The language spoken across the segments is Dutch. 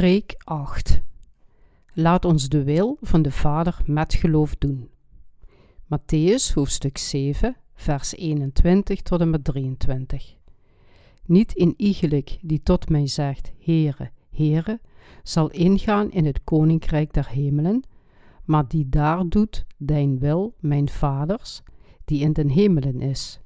Preek 8 Laat ons de wil van de Vader met geloof doen. Matthäus hoofdstuk 7, vers 21 tot en met 23. Niet in iegelijk die tot mij zegt, Heere, Heere, zal ingaan in het koninkrijk der hemelen, maar die daar doet dijn wil, mijn vaders, die in den hemelen is.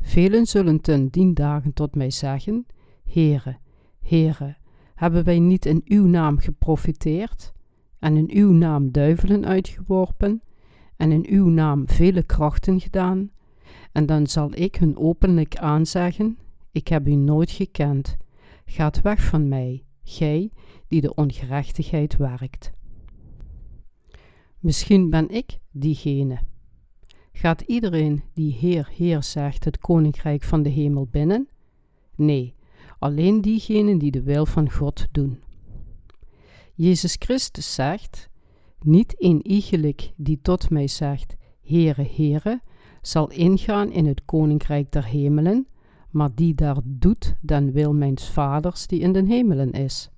Velen zullen ten dien dagen tot mij zeggen, Heere, Heere, hebben wij niet in uw naam geprofiteerd en in uw naam duivelen uitgeworpen en in uw naam vele krachten gedaan? En dan zal ik hun openlijk aanzeggen, ik heb u nooit gekend. Gaat weg van mij, gij die de ongerechtigheid werkt. Misschien ben ik diegene. Gaat iedereen die Heer, Heer zegt het koninkrijk van de hemel binnen? Nee, alleen diegenen die de wil van God doen. Jezus Christus zegt: Niet een iegelijk die tot mij zegt: Heere, Heere, zal ingaan in het koninkrijk der hemelen, maar die daar doet dan wil mijns vaders die in den hemelen is.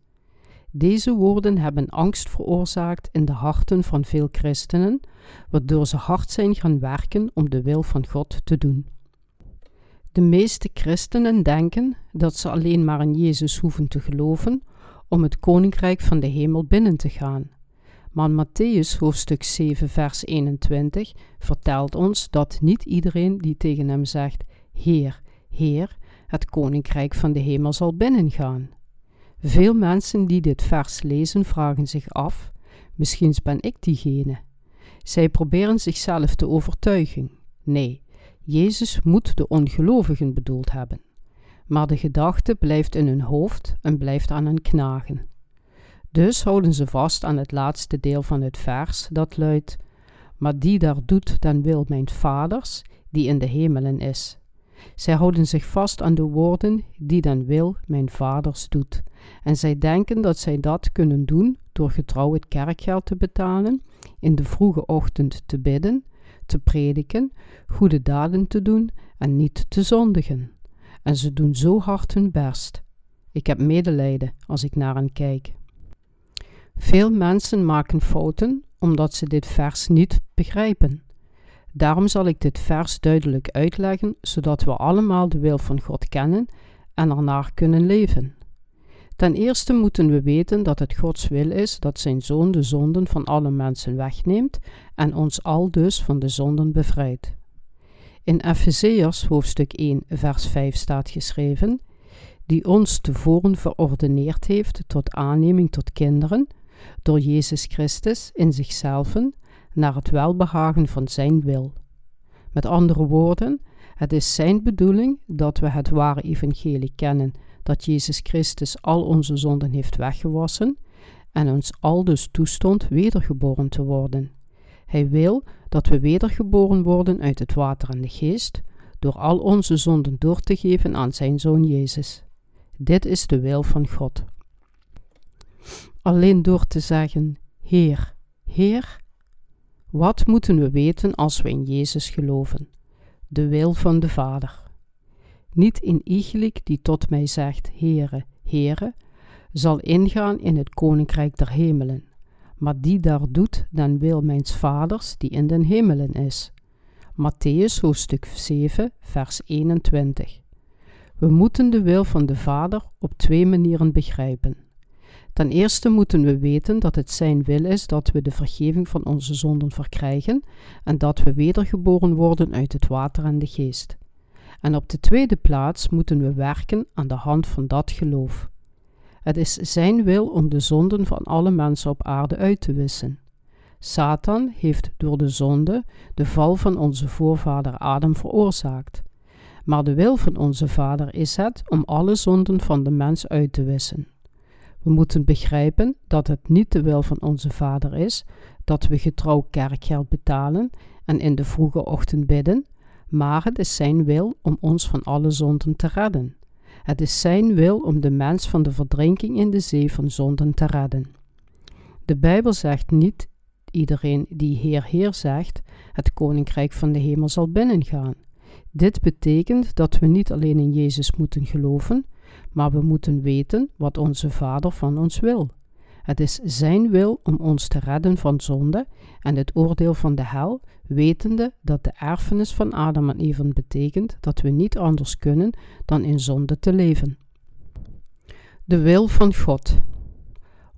Deze woorden hebben angst veroorzaakt in de harten van veel christenen, waardoor ze hard zijn gaan werken om de wil van God te doen. De meeste christenen denken dat ze alleen maar in Jezus hoeven te geloven om het koninkrijk van de hemel binnen te gaan. Maar Matthäus hoofdstuk 7 vers 21 vertelt ons dat niet iedereen die tegen hem zegt: Heer, Heer, het koninkrijk van de hemel zal binnengaan. Veel mensen die dit vers lezen vragen zich af: misschien ben ik diegene. Zij proberen zichzelf te overtuigen. Nee, Jezus moet de ongelovigen bedoeld hebben. Maar de gedachte blijft in hun hoofd en blijft aan hen knagen. Dus houden ze vast aan het laatste deel van het vers dat luidt: Maar die daar doet, dan wil mijn vaders, die in de hemelen is. Zij houden zich vast aan de woorden die dan wil mijn vaders doet. En zij denken dat zij dat kunnen doen door getrouw het kerkgeld te betalen, in de vroege ochtend te bidden, te prediken, goede daden te doen en niet te zondigen. En ze doen zo hard hun best. Ik heb medelijden als ik naar hen kijk. Veel mensen maken fouten omdat ze dit vers niet begrijpen. Daarom zal ik dit vers duidelijk uitleggen, zodat we allemaal de wil van God kennen en ernaar kunnen leven. Ten eerste moeten we weten dat het Gods wil is dat zijn Zoon de zonden van alle mensen wegneemt en ons al dus van de zonden bevrijdt. In Efezeërs hoofdstuk 1 vers 5 staat geschreven, die ons tevoren verordeneerd heeft tot aanneming tot kinderen, door Jezus Christus in zichzelf, naar het welbehagen van zijn wil. Met andere woorden, het is zijn bedoeling dat we het ware evangelie kennen dat Jezus Christus al onze zonden heeft weggewassen en ons al dus toestond wedergeboren te worden. Hij wil dat we wedergeboren worden uit het water en de geest, door al onze zonden door te geven aan zijn Zoon Jezus. Dit is de wil van God. Alleen door te zeggen: Heer, Heer, wat moeten we weten als we in Jezus geloven? De wil van de Vader. Niet in iegelijk die tot mij zegt, Heere, Heere, zal ingaan in het koninkrijk der hemelen, maar die daar doet dan wil mijns vaders die in den hemelen is. Matthäus hoofdstuk 7, vers 21. We moeten de wil van de Vader op twee manieren begrijpen. Ten eerste moeten we weten dat het Zijn wil is dat we de vergeving van onze zonden verkrijgen en dat we wedergeboren worden uit het water en de geest. En op de tweede plaats moeten we werken aan de hand van dat geloof. Het is Zijn wil om de zonden van alle mensen op aarde uit te wissen. Satan heeft door de zonde de val van onze voorvader Adam veroorzaakt. Maar de wil van onze Vader is het om alle zonden van de mens uit te wissen. We moeten begrijpen dat het niet de wil van onze Vader is dat we getrouw kerkgeld betalen en in de vroege ochtend bidden, maar het is Zijn wil om ons van alle zonden te redden. Het is Zijn wil om de mens van de verdrinking in de zee van zonden te redden. De Bijbel zegt niet iedereen die Heer, Heer zegt, het koninkrijk van de hemel zal binnengaan. Dit betekent dat we niet alleen in Jezus moeten geloven, maar we moeten weten wat onze Vader van ons wil. Het is Zijn wil om ons te redden van zonde en het oordeel van de hel, wetende dat de erfenis van Adam en Eva betekent dat we niet anders kunnen dan in zonde te leven. De wil van God.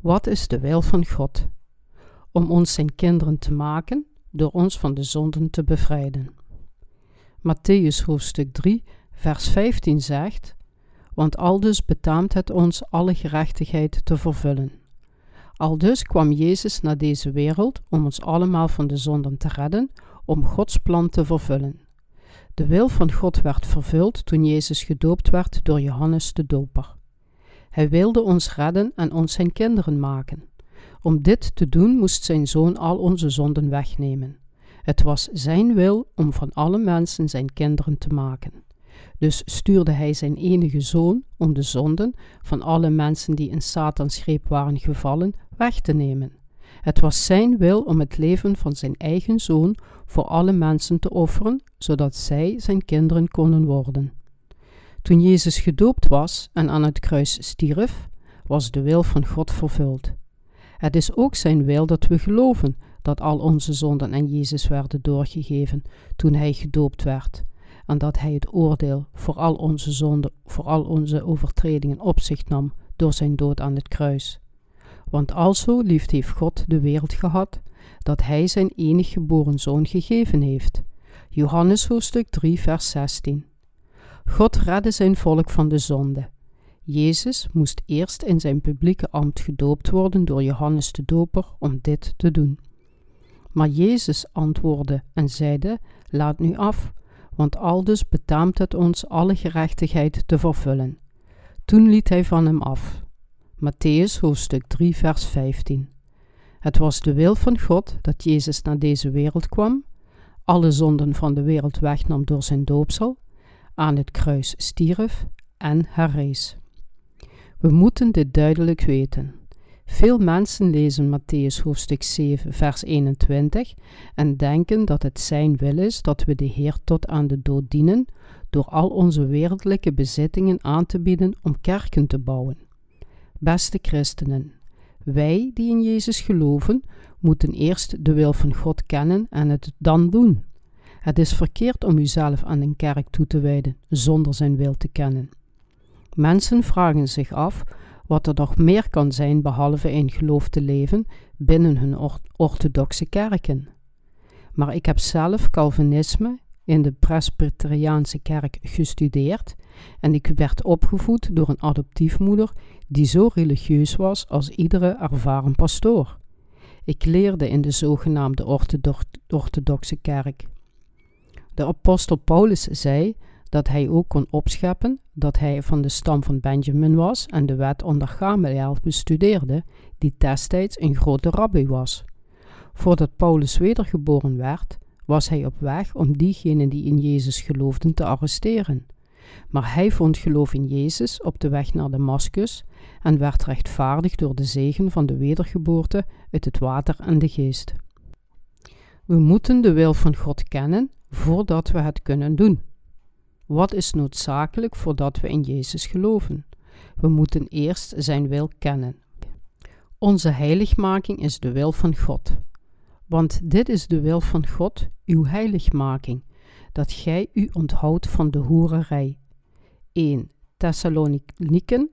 Wat is de wil van God? Om ons zijn kinderen te maken, door ons van de zonden te bevrijden. Matthäus hoofdstuk 3, vers 15 zegt: Want aldus betaamt het ons alle gerechtigheid te vervullen. Aldus kwam Jezus naar deze wereld om ons allemaal van de zonden te redden, om Gods plan te vervullen. De wil van God werd vervuld toen Jezus gedoopt werd door Johannes de Doper. Hij wilde ons redden en ons zijn kinderen maken. Om dit te doen moest zijn zoon al onze zonden wegnemen. Het was zijn wil om van alle mensen zijn kinderen te maken. Dus stuurde hij zijn enige zoon om de zonden van alle mensen die in Satans greep waren gevallen weg te nemen. Het was zijn wil om het leven van zijn eigen zoon voor alle mensen te offeren, zodat zij zijn kinderen konden worden. Toen Jezus gedoopt was en aan het kruis stierf, was de wil van God vervuld. Het is ook zijn wil dat we geloven dat al onze zonden aan Jezus werden doorgegeven toen hij gedoopt werd, en dat hij het oordeel voor al onze zonden, voor al onze overtredingen op zich nam door zijn dood aan het kruis. Want alzo lief heeft God de wereld gehad, dat hij zijn enig geboren zoon gegeven heeft. Johannes hoofdstuk 3 vers 16 God redde zijn volk van de zonde. Jezus moest eerst in zijn publieke ambt gedoopt worden door Johannes de Doper om dit te doen. Maar Jezus antwoordde en zeide: Laat nu af, want aldus betaamt het ons alle gerechtigheid te vervullen. Toen liet hij van hem af. Matthäus hoofdstuk 3, vers 15. Het was de wil van God dat Jezus naar deze wereld kwam, alle zonden van de wereld wegnam door zijn doopsel, aan het kruis stierf en herrees. We moeten dit duidelijk weten. Veel mensen lezen Matthäus hoofdstuk 7, vers 21 en denken dat het zijn wil is dat we de Heer tot aan de dood dienen door al onze wereldlijke bezittingen aan te bieden om kerken te bouwen. Beste christenen, wij die in Jezus geloven, moeten eerst de wil van God kennen en het dan doen. Het is verkeerd om uzelf aan een kerk toe te wijden zonder zijn wil te kennen. Mensen vragen zich af wat er nog meer kan zijn behalve in geloof te leven binnen hun orthodoxe kerken. Maar ik heb zelf Calvinisme in de Presbyteriaanse kerk gestudeerd en ik werd opgevoed door een adoptiefmoeder die zo religieus was als iedere ervaren pastoor. Ik leerde in de zogenaamde orthodoxe kerk. De apostel Paulus zei dat hij ook kon opscheppen dat hij van de stam van Benjamin was en de wet onder Gamaliel bestudeerde, die destijds een grote rabbi was. Voordat Paulus wedergeboren werd, was hij op weg om diegenen die in Jezus geloofden te arresteren. Maar hij vond geloof in Jezus op de weg naar Damascus en werd rechtvaardig door de zegen van de wedergeboorte uit het water en de geest. We moeten de wil van God kennen voordat we het kunnen doen. Wat is noodzakelijk voordat we in Jezus geloven? We moeten eerst Zijn wil kennen. Onze heiligmaking is de wil van God. Want dit is de wil van God, uw heiligmaking, dat gij u onthoudt van de hoererij. 1 Thessaloniken,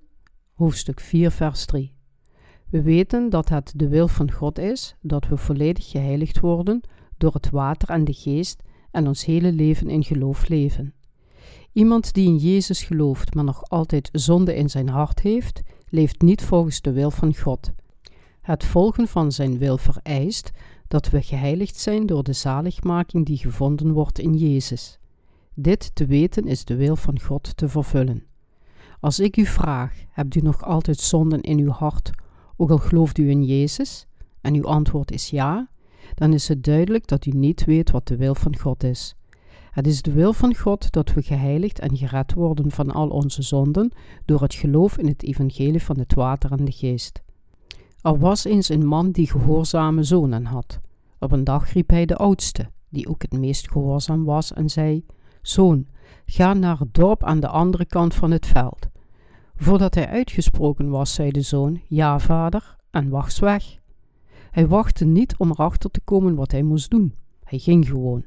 hoofdstuk 4, vers 3. We weten dat het de wil van God is dat we volledig geheiligd worden door het water en de geest en ons hele leven in geloof leven. Iemand die in Jezus gelooft, maar nog altijd zonde in zijn hart heeft, leeft niet volgens de wil van God. Het volgen van zijn wil vereist dat we geheiligd zijn door de zaligmaking die gevonden wordt in Jezus. Dit te weten is de wil van God te vervullen. Als ik u vraag: hebt u nog altijd zonden in uw hart, ook al gelooft u in Jezus? En uw antwoord is ja, dan is het duidelijk dat u niet weet wat de wil van God is. Het is de wil van God dat we geheiligd en gered worden van al onze zonden door het geloof in het evangelie van het water en de geest. Er was eens een man die gehoorzame zonen had. Op een dag riep hij de oudste, die ook het meest gehoorzaam was, en zei: Zoon, ga naar het dorp aan de andere kant van het veld. Voordat hij uitgesproken was, zei de zoon: Ja, vader, en was weg. Hij wachtte niet om erachter te komen wat hij moest doen. Hij ging gewoon.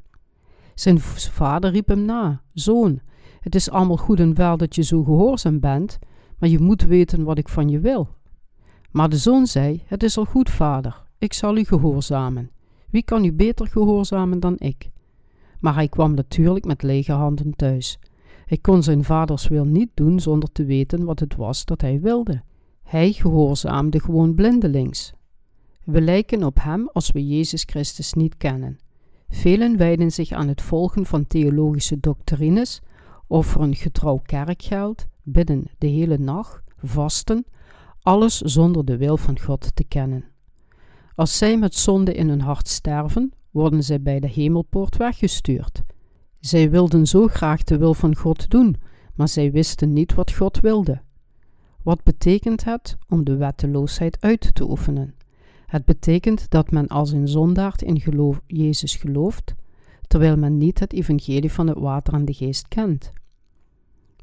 Zijn vader riep hem na: Zoon, het is allemaal goed en wel dat je zo gehoorzaam bent, maar je moet weten wat ik van je wil. Maar de zoon zei: Het is al goed, vader, ik zal u gehoorzamen. Wie kan u beter gehoorzamen dan ik? Maar hij kwam natuurlijk met lege handen thuis. Hij kon zijn vaders wil niet doen zonder te weten wat het was dat hij wilde. Hij gehoorzaamde gewoon blindelings. We lijken op hem als we Jezus Christus niet kennen. Velen wijden zich aan het volgen van theologische doctrines, offeren getrouw kerkgeld, bidden de hele nacht, vasten, alles zonder de wil van God te kennen. Als zij met zonde in hun hart sterven, worden zij bij de hemelpoort weggestuurd. Zij wilden zo graag de wil van God doen, maar zij wisten niet wat God wilde. Wat betekent het om de wetteloosheid uit te oefenen? Het betekent dat men als een zondaard in geloof, Jezus gelooft, terwijl men niet het evangelie van het water en de geest kent.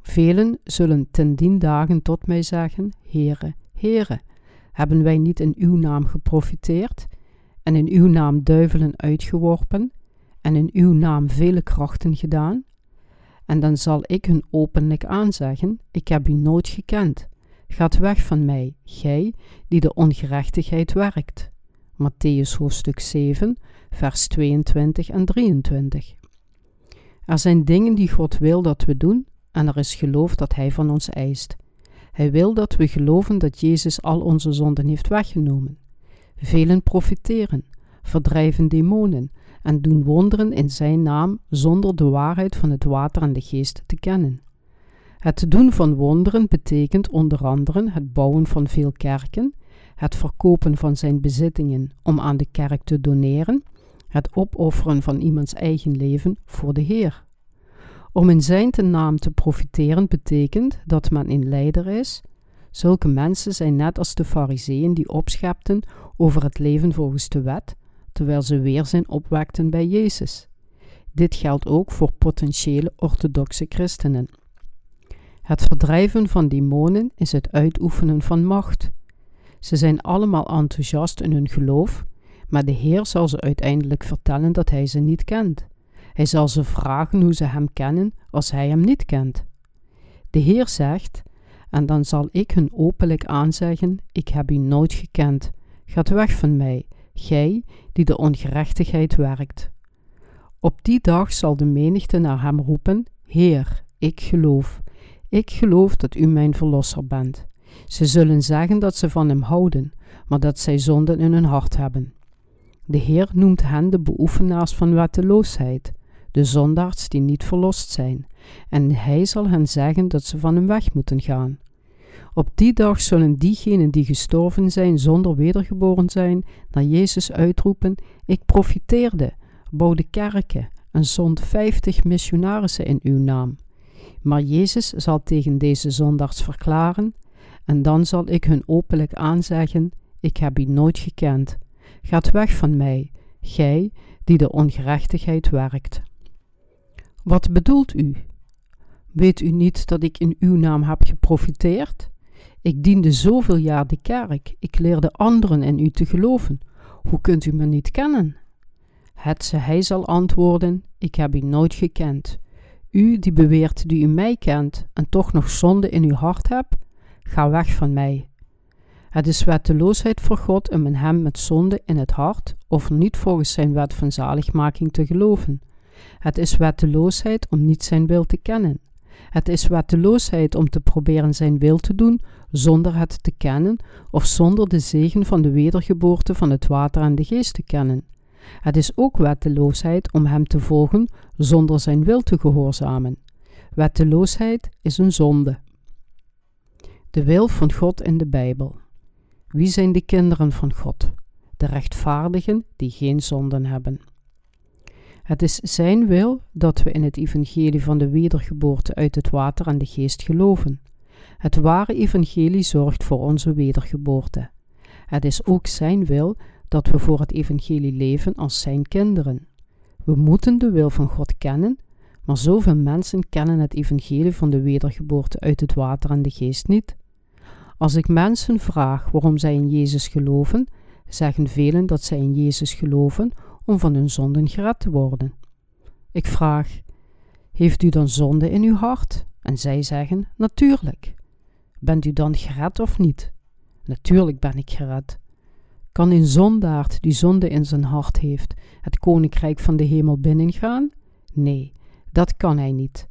Velen zullen ten dien dagen tot mij zeggen, Heere, Heere, hebben wij niet in uw naam geprofiteerd en in uw naam duivelen uitgeworpen en in uw naam vele krachten gedaan? En dan zal ik hun openlijk aanzeggen, ik heb u nooit gekend. Gaat weg van mij, gij die de ongerechtigheid werkt. Matthäus hoofdstuk 7, vers 22 en 23. Er zijn dingen die God wil dat we doen en er is geloof dat Hij van ons eist. Hij wil dat we geloven dat Jezus al onze zonden heeft weggenomen. Velen profiteren, verdrijven demonen en doen wonderen in Zijn naam zonder de waarheid van het water en de geest te kennen. Het doen van wonderen betekent onder andere het bouwen van veel kerken, het verkopen van zijn bezittingen om aan de kerk te doneren, het opofferen van iemands eigen leven voor de Heer. Om in zijn naam te profiteren betekent dat men een leider is. Zulke mensen zijn net als de fariseeën die opschepten over het leven volgens de wet, terwijl ze weerzin opwekten bij Jezus. Dit geldt ook voor potentiële orthodoxe christenen. Het verdrijven van demonen is het uitoefenen van macht. Ze zijn allemaal enthousiast in hun geloof, maar de Heer zal ze uiteindelijk vertellen dat Hij ze niet kent. Hij zal ze vragen hoe ze Hem kennen als Hij Hem niet kent. De Heer zegt, en dan zal ik hun openlijk aanzeggen, ik heb u nooit gekend. Gaat weg van mij, gij die de ongerechtigheid werkt. Op die dag zal de menigte naar hem roepen, Heer, ik geloof. Ik geloof dat u mijn verlosser bent. Ze zullen zeggen dat ze van hem houden, maar dat zij zonden in hun hart hebben. De Heer noemt hen de beoefenaars van wetteloosheid, de zondaars die niet verlost zijn, en hij zal hen zeggen dat ze van hem weg moeten gaan. Op die dag zullen diegenen die gestorven zijn zonder wedergeboren zijn, naar Jezus uitroepen: Ik profiteerde, bouwde kerken en zond vijftig missionarissen in uw naam. Maar Jezus zal tegen deze zondags verklaren: En dan zal ik hun openlijk aanzeggen: Ik heb u nooit gekend. Gaat weg van mij, gij die de ongerechtigheid werkt. Wat bedoelt u? Weet u niet dat ik in uw naam heb geprofiteerd? Ik diende zoveel jaar de kerk, ik leerde anderen in u te geloven. Hoe kunt u me niet kennen? Het ze hij zal antwoorden: Ik heb u nooit gekend. U die beweert die u mij kent en toch nog zonde in uw hart hebt, ga weg van mij. Het is wetteloosheid voor God om in hem met zonde in het hart of niet volgens zijn wet van zaligmaking te geloven. Het is wetteloosheid om niet zijn wil te kennen. Het is wetteloosheid om te proberen zijn wil te doen zonder het te kennen of zonder de zegen van de wedergeboorte van het water en de geest te kennen. Het is ook wetteloosheid om hem te volgen zonder zijn wil te gehoorzamen. Wetteloosheid is een zonde. De wil van God in de Bijbel. Wie zijn de kinderen van God? De rechtvaardigen die geen zonden hebben. Het is Zijn wil dat we in het evangelie van de wedergeboorte uit het water en de geest geloven. Het ware evangelie zorgt voor onze wedergeboorte. Het is ook Zijn wil dat we voor het evangelie leven als Zijn kinderen. We moeten de wil van God kennen, maar zoveel mensen kennen het evangelie van de wedergeboorte uit het water en de geest niet. Als ik mensen vraag waarom zij in Jezus geloven, zeggen velen dat zij in Jezus geloven om van hun zonden gered te worden. Ik vraag: Heeft u dan zonde in uw hart? En zij zeggen: Natuurlijk. Bent u dan gered of niet? Natuurlijk ben ik gered. Kan een zondaard die zonde in zijn hart heeft het koninkrijk van de hemel binnengaan? Nee, dat kan hij niet.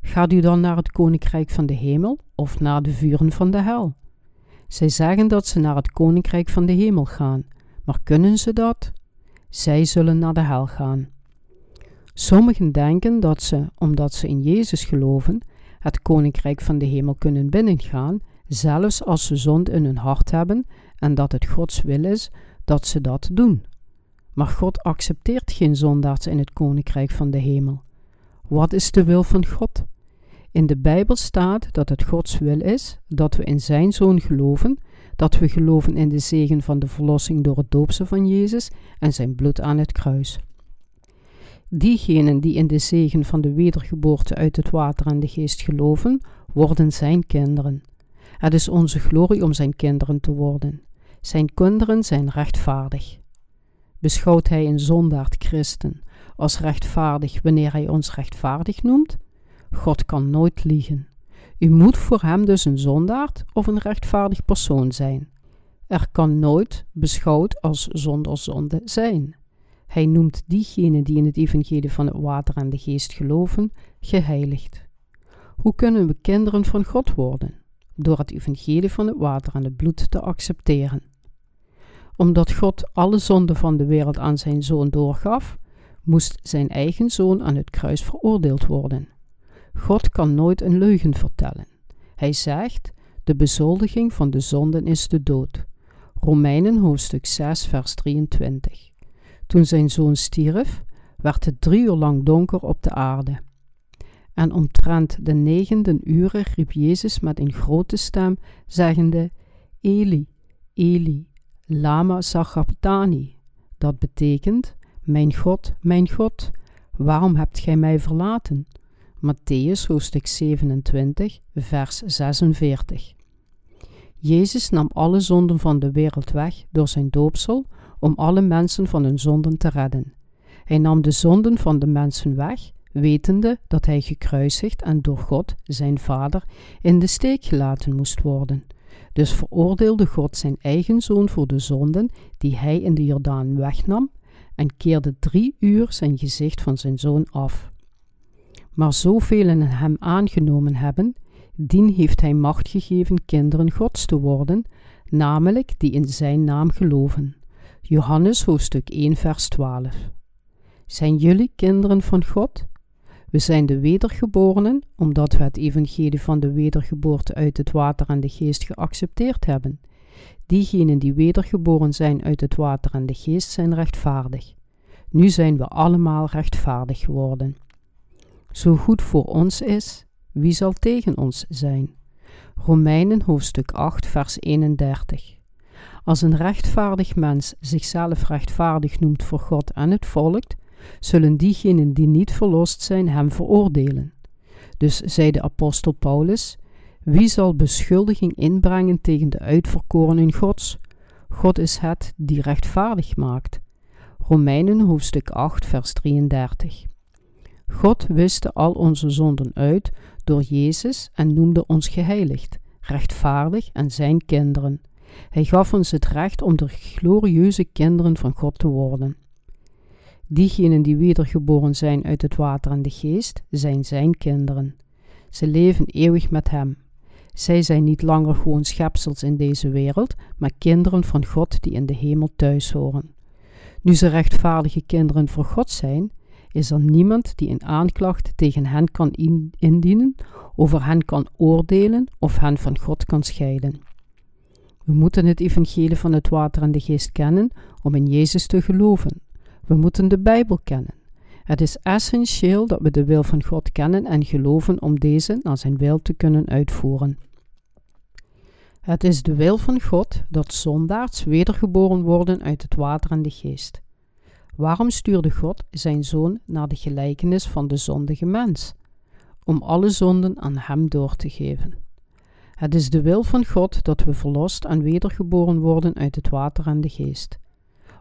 Gaat u dan naar het koninkrijk van de hemel of naar de vuren van de hel? Zij zeggen dat ze naar het koninkrijk van de hemel gaan, maar kunnen ze dat? Zij zullen naar de hel gaan. Sommigen denken dat ze, omdat ze in Jezus geloven, het koninkrijk van de hemel kunnen binnengaan, zelfs als ze zond in hun hart hebben en dat het Gods wil is dat ze dat doen. Maar God accepteert geen zondaars in het koninkrijk van de hemel. Wat is de wil van God? In de Bijbel staat dat het Gods wil is dat we in Zijn Zoon geloven, dat we geloven in de zegen van de verlossing door het doopse van Jezus en Zijn bloed aan het kruis. Diegenen die in de zegen van de wedergeboorte uit het water en de geest geloven, worden Zijn kinderen. Het is onze glorie om Zijn kinderen te worden. Zijn kinderen zijn rechtvaardig. Beschouwt Hij een zondaard christen als rechtvaardig wanneer Hij ons rechtvaardig noemt? God kan nooit liegen. U moet voor hem dus een zondaard of een rechtvaardig persoon zijn. Er kan nooit beschouwd als zonder zonde zijn. Hij noemt diegenen die in het evangelie van het water en de geest geloven, geheiligd. Hoe kunnen we kinderen van God worden? Door het evangelie van het water en het bloed te accepteren. Omdat God alle zonden van de wereld aan zijn zoon doorgaf, moest zijn eigen zoon aan het kruis veroordeeld worden. God kan nooit een leugen vertellen. Hij zegt: De bezoldiging van de zonden is de dood. Romeinen hoofdstuk 6, vers 23. Toen zijn zoon stierf, werd het drie uur lang donker op de aarde. En omtrent de negende uren riep Jezus met een grote stem, zeggende: Eli, Eli, lama sabachthani. Dat betekent: Mijn God, mijn God, waarom hebt gij mij verlaten? Matthäus hoofdstuk 27, vers 46. Jezus nam alle zonden van de wereld weg door zijn doopsel om alle mensen van hun zonden te redden. Hij nam de zonden van de mensen weg, wetende dat hij gekruisigd en door God, zijn Vader, in de steek gelaten moest worden. Dus veroordeelde God zijn eigen zoon voor de zonden die hij in de Jordaan wegnam en keerde drie uur zijn gezicht van zijn zoon af. Maar zoveel hem aangenomen hebben, dien heeft hij macht gegeven kinderen Gods te worden, namelijk die in zijn naam geloven. Johannes hoofdstuk 1 vers 12. Zijn jullie kinderen van God? We zijn de wedergeborenen, omdat we het evangelie van de wedergeboorte uit het water en de geest geaccepteerd hebben. Diegenen die wedergeboren zijn uit het water en de geest zijn rechtvaardig. Nu zijn we allemaal rechtvaardig geworden zo goed voor ons is, wie zal tegen ons zijn? Romeinen hoofdstuk 8, vers 31. Als een rechtvaardig mens zichzelf rechtvaardig noemt voor God en het volk, zullen diegenen die niet verlost zijn hem veroordelen. Dus zei de apostel Paulus: Wie zal beschuldiging inbrengen tegen de uitverkorenen Gods? God is het die rechtvaardig maakt. Romeinen hoofdstuk 8, vers 33. God wiste al onze zonden uit door Jezus en noemde ons geheiligd, rechtvaardig en zijn kinderen. Hij gaf ons het recht om de glorieuze kinderen van God te worden. Diegenen die wedergeboren zijn uit het water en de geest, zijn zijn kinderen. Ze leven eeuwig met hem. Zij zijn niet langer gewoon schepsels in deze wereld, maar kinderen van God die in de hemel thuis horen. Nu ze rechtvaardige kinderen voor God zijn, is er niemand die een aanklacht tegen hen kan indienen, over hen kan oordelen of hen van God kan scheiden. We moeten het evangelie van het water en de geest kennen om in Jezus te geloven. We moeten de Bijbel kennen. Het is essentieel dat we de wil van God kennen en geloven om deze naar zijn wil te kunnen uitvoeren. Het is de wil van God dat zondaars wedergeboren worden uit het water en de geest. Waarom stuurde God zijn zoon naar de gelijkenis van de zondige mens? Om alle zonden aan hem door te geven. Het is de wil van God dat we verlost en wedergeboren worden uit het water en de geest.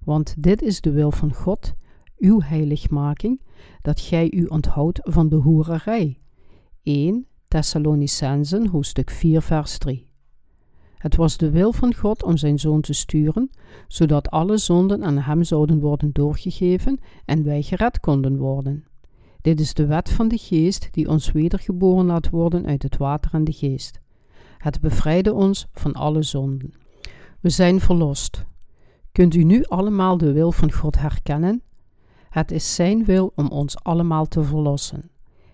Want dit is de wil van God, uw heiligmaking, dat gij u onthoudt van de hoererij. 1 Thessalonicensen hoofdstuk 4 vers 3 Het was de wil van God om zijn zoon te sturen, zodat alle zonden aan hem zouden worden doorgegeven en wij gered konden worden. Dit is de wet van de geest die ons wedergeboren laat worden uit het water en de geest. Het bevrijdde ons van alle zonden. We zijn verlost. Kunt u nu allemaal de wil van God herkennen? Het is Zijn wil om ons allemaal te verlossen.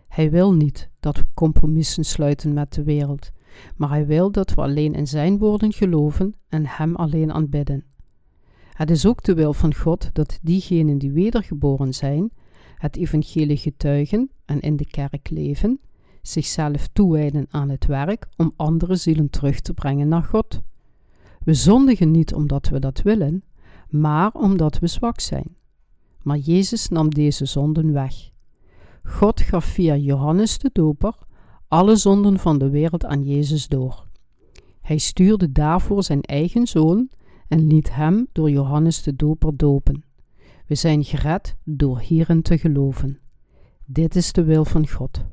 Hij wil niet dat we compromissen sluiten met de wereld, maar Hij wil dat we alleen in Zijn woorden geloven en Hem alleen aanbidden. Het is ook de wil van God dat diegenen die wedergeboren zijn, het evangelie getuigen en in de kerk leven, zichzelf toewijden aan het werk om andere zielen terug te brengen naar God. We zondigen niet omdat we dat willen, maar omdat we zwak zijn. Maar Jezus nam deze zonden weg. God gaf via Johannes de Doper alle zonden van de wereld aan Jezus door. Hij stuurde daarvoor zijn eigen zoon en liet hem door Johannes de Doper dopen. We zijn gered door hierin te geloven. Dit is de wil van God.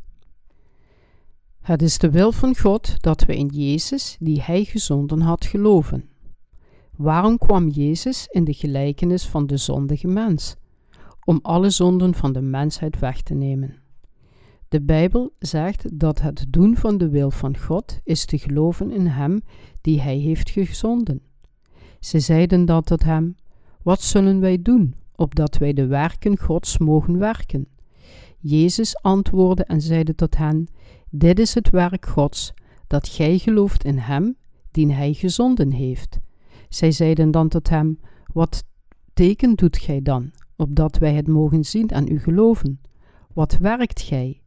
Het is de wil van God dat we in Jezus, die Hij gezonden had, geloven. Waarom kwam Jezus in de gelijkenis van de zondige mens? Om alle zonden van de mensheid weg te nemen. De Bijbel zegt dat het doen van de wil van God is te geloven in Hem die Hij heeft gezonden. Ze zeiden dat tot Hem: Wat zullen wij doen, opdat wij de werken Gods mogen werken? Jezus antwoordde en zeide tot hen: Dit is het werk Gods, dat gij gelooft in Hem, die Hij gezonden heeft. Zij zeiden dan tot hem: Wat teken doet gij dan, opdat wij het mogen zien en u geloven? Wat werkt gij?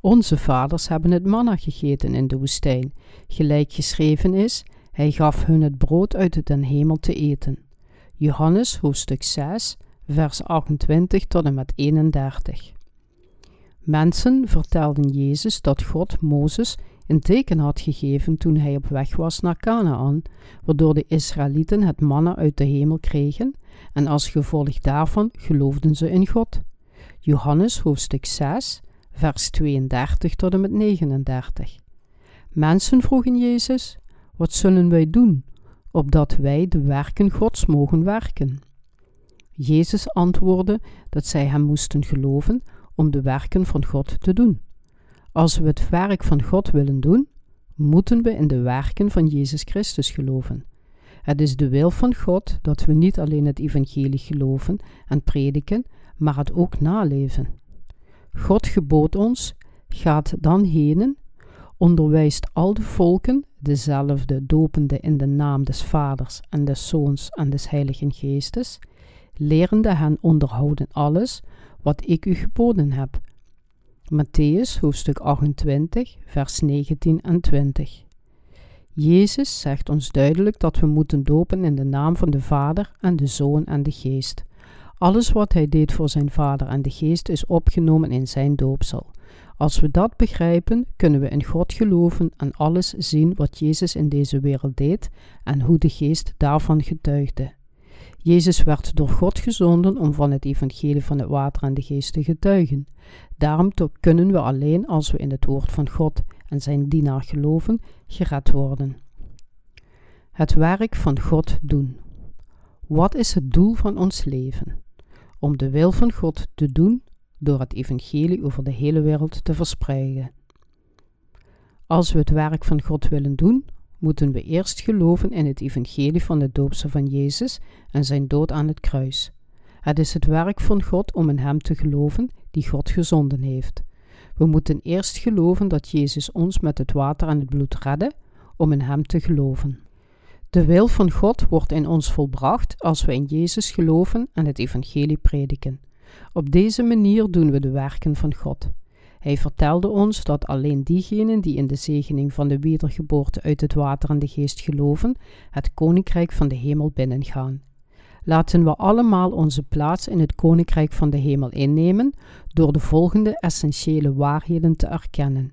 Onze vaders hebben het manna gegeten in de woestijn, gelijk geschreven is: Hij gaf hun het brood uit den hemel te eten. Johannes hoofdstuk 6, vers 28 tot en met 31. Mensen vertelden Jezus dat God Mozes een teken had gegeven toen hij op weg was naar Canaan, waardoor de Israëlieten het manna uit de hemel kregen en als gevolg daarvan geloofden ze in God. Johannes hoofdstuk 6, vers 32 tot en met 39. Mensen vroegen Jezus: Wat zullen wij doen, opdat wij de werken Gods mogen werken? Jezus antwoordde dat zij hem moesten geloven om de werken van God te doen. Als we het werk van God willen doen, moeten we in de werken van Jezus Christus geloven. Het is de wil van God dat we niet alleen het evangelie geloven en prediken, maar het ook naleven. God gebood ons, gaat dan henen, onderwijst al de volken dezelfde dopende in de naam des Vaders en des Zoons en des Heiligen Geestes, lerende hen onderhouden alles wat ik u geboden heb. Matthäus hoofdstuk 28, vers 19 en 20. Jezus zegt ons duidelijk dat we moeten dopen in de naam van de Vader en de Zoon en de Geest. Alles wat hij deed voor zijn Vader en de Geest is opgenomen in zijn doopsel. Als we dat begrijpen, kunnen we in God geloven en alles zien wat Jezus in deze wereld deed en hoe de Geest daarvan getuigde. Jezus werd door God gezonden om van het evangelie van het water en de geest te getuigen. Daarom kunnen we alleen als we in het woord van God en zijn dienaar geloven, gered worden. Het werk van God doen. Wat is het doel van ons leven? Om de wil van God te doen door het evangelie over de hele wereld te verspreiden. Als we het werk van God willen doen, moeten we eerst geloven in het evangelie van de doopse van Jezus en zijn dood aan het kruis. Het is het werk van God om in Hem te geloven die God gezonden heeft. We moeten eerst geloven dat Jezus ons met het water en het bloed redde, om in Hem te geloven. De wil van God wordt in ons volbracht als we in Jezus geloven en het evangelie prediken. Op deze manier doen we de werken van God. Hij vertelde ons dat alleen diegenen die in de zegening van de wedergeboorte uit het water en de geest geloven, het koninkrijk van de hemel binnengaan. Laten we allemaal onze plaats in het koninkrijk van de hemel innemen door de volgende essentiële waarheden te erkennen.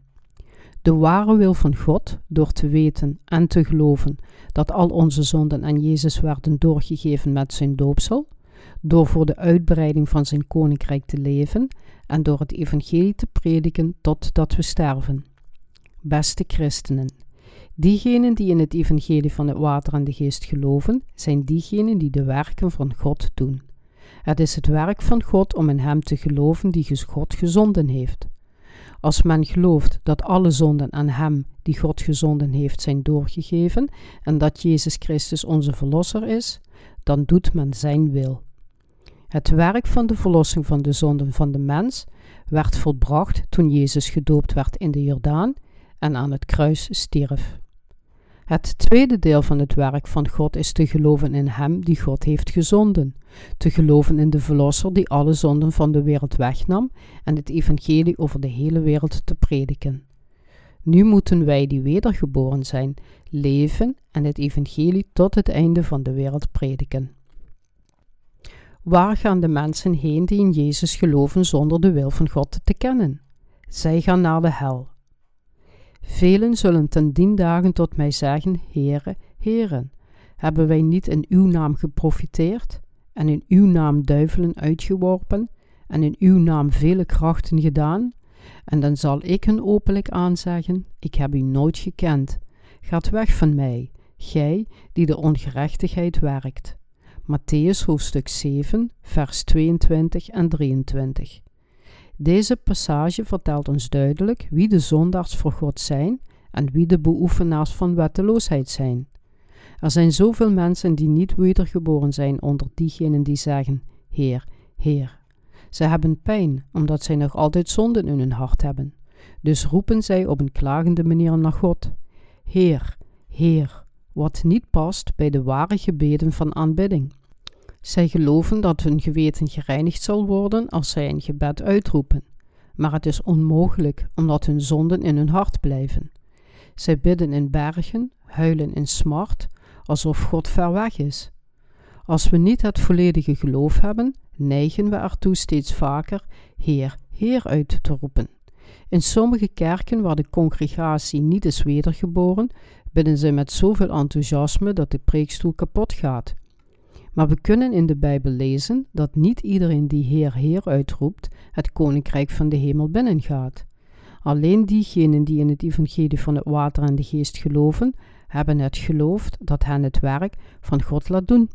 De ware wil van God, door te weten en te geloven dat al onze zonden aan Jezus werden doorgegeven met zijn doopsel, door voor de uitbreiding van zijn koninkrijk te leven en door het evangelie te prediken totdat we sterven. Beste christenen, diegenen die in het evangelie van het water en de geest geloven, zijn diegenen die de werken van God doen. Het is het werk van God om in Hem te geloven die God gezonden heeft. Als men gelooft dat alle zonden aan Hem die God gezonden heeft zijn doorgegeven en dat Jezus Christus onze Verlosser is, dan doet men Zijn wil. Het werk van de verlossing van de zonden van de mens werd volbracht toen Jezus gedoopt werd in de Jordaan en aan het kruis stierf. Het tweede deel van het werk van God is te geloven in Hem die God heeft gezonden, te geloven in de Verlosser die alle zonden van de wereld wegnam en het evangelie over de hele wereld te prediken. Nu moeten wij die wedergeboren zijn, leven en het evangelie tot het einde van de wereld prediken. Waar gaan de mensen heen die in Jezus geloven zonder de wil van God te kennen? Zij gaan naar de hel. Velen zullen ten dien dagen tot mij zeggen: Heere, Heeren, hebben wij niet in uw naam geprofiteerd en in uw naam duivelen uitgeworpen en in uw naam vele krachten gedaan? En dan zal ik hun openlijk aanzeggen: Ik heb u nooit gekend. Gaat weg van mij, gij die de ongerechtigheid werkt. Matthäus hoofdstuk 7, vers 22 en 23. Deze passage vertelt ons duidelijk wie de zondaars voor God zijn en wie de beoefenaars van wetteloosheid zijn. Er zijn zoveel mensen die niet wedergeboren zijn onder diegenen die zeggen: Heer, Heer. Ze hebben pijn omdat zij nog altijd zonden in hun hart hebben. Dus roepen zij op een klagende manier naar God: Heer, Heer, wat niet past bij de ware gebeden van aanbidding. Zij geloven dat hun geweten gereinigd zal worden als zij een gebed uitroepen, maar het is onmogelijk omdat hun zonden in hun hart blijven. Zij bidden in bergen, huilen in smart, alsof God ver weg is. Als we niet het volledige geloof hebben, neigen we ertoe steeds vaker Heer, Heer uit te roepen. In sommige kerken waar de congregatie niet is wedergeboren, bidden ze met zoveel enthousiasme dat de preekstoel kapot gaat. Maar we kunnen in de Bijbel lezen dat niet iedereen die Heer, Heer uitroept, het koninkrijk van de hemel binnengaat. Alleen diegenen die in het evangelie van het water en de geest geloven, hebben het geloofd dat hen het werk van God laat doen.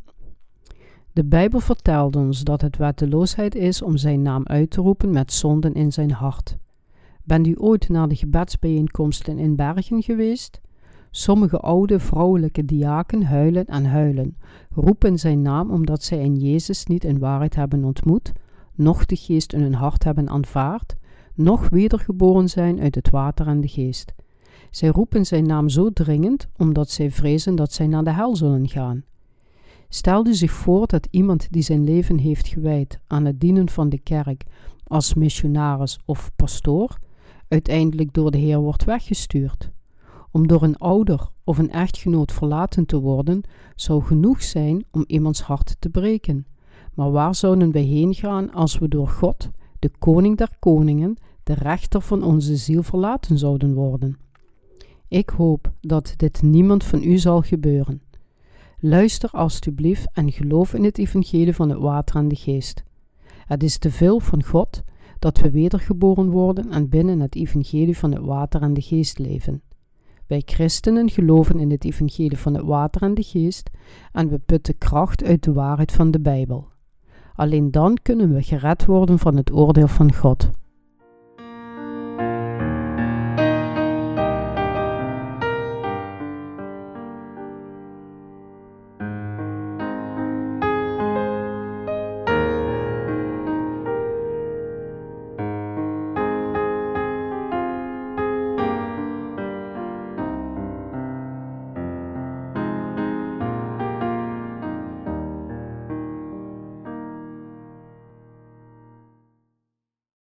De Bijbel vertelt ons dat het wetteloosheid is om zijn naam uit te roepen met zonden in zijn hart. Bent u ooit naar de gebedsbijeenkomsten in Bergen geweest? Sommige oude vrouwelijke diaken huilen en huilen, roepen zijn naam omdat zij in Jezus niet in waarheid hebben ontmoet, noch de geest in hun hart hebben aanvaard, noch wedergeboren zijn uit het water en de geest. Zij roepen zijn naam zo dringend omdat zij vrezen dat zij naar de hel zullen gaan. Stel u zich voor dat iemand die zijn leven heeft gewijd aan het dienen van de kerk als missionaris of pastoor, uiteindelijk door de Heer wordt weggestuurd. Om door een ouder of een echtgenoot verlaten te worden, zou genoeg zijn om iemands hart te breken. Maar waar zouden wij heen gaan als we door God, de koning der koningen, de rechter van onze ziel verlaten zouden worden? Ik hoop dat dit niemand van u zal gebeuren. Luister alstublieft en geloof in het evangelie van het water en de geest. Het is te veel van God dat we wedergeboren worden en binnen het evangelie van het water en de geest leven. Wij christenen geloven in het evangelie van het water en de geest en we putten kracht uit de waarheid van de Bijbel. Alleen dan kunnen we gered worden van het oordeel van God.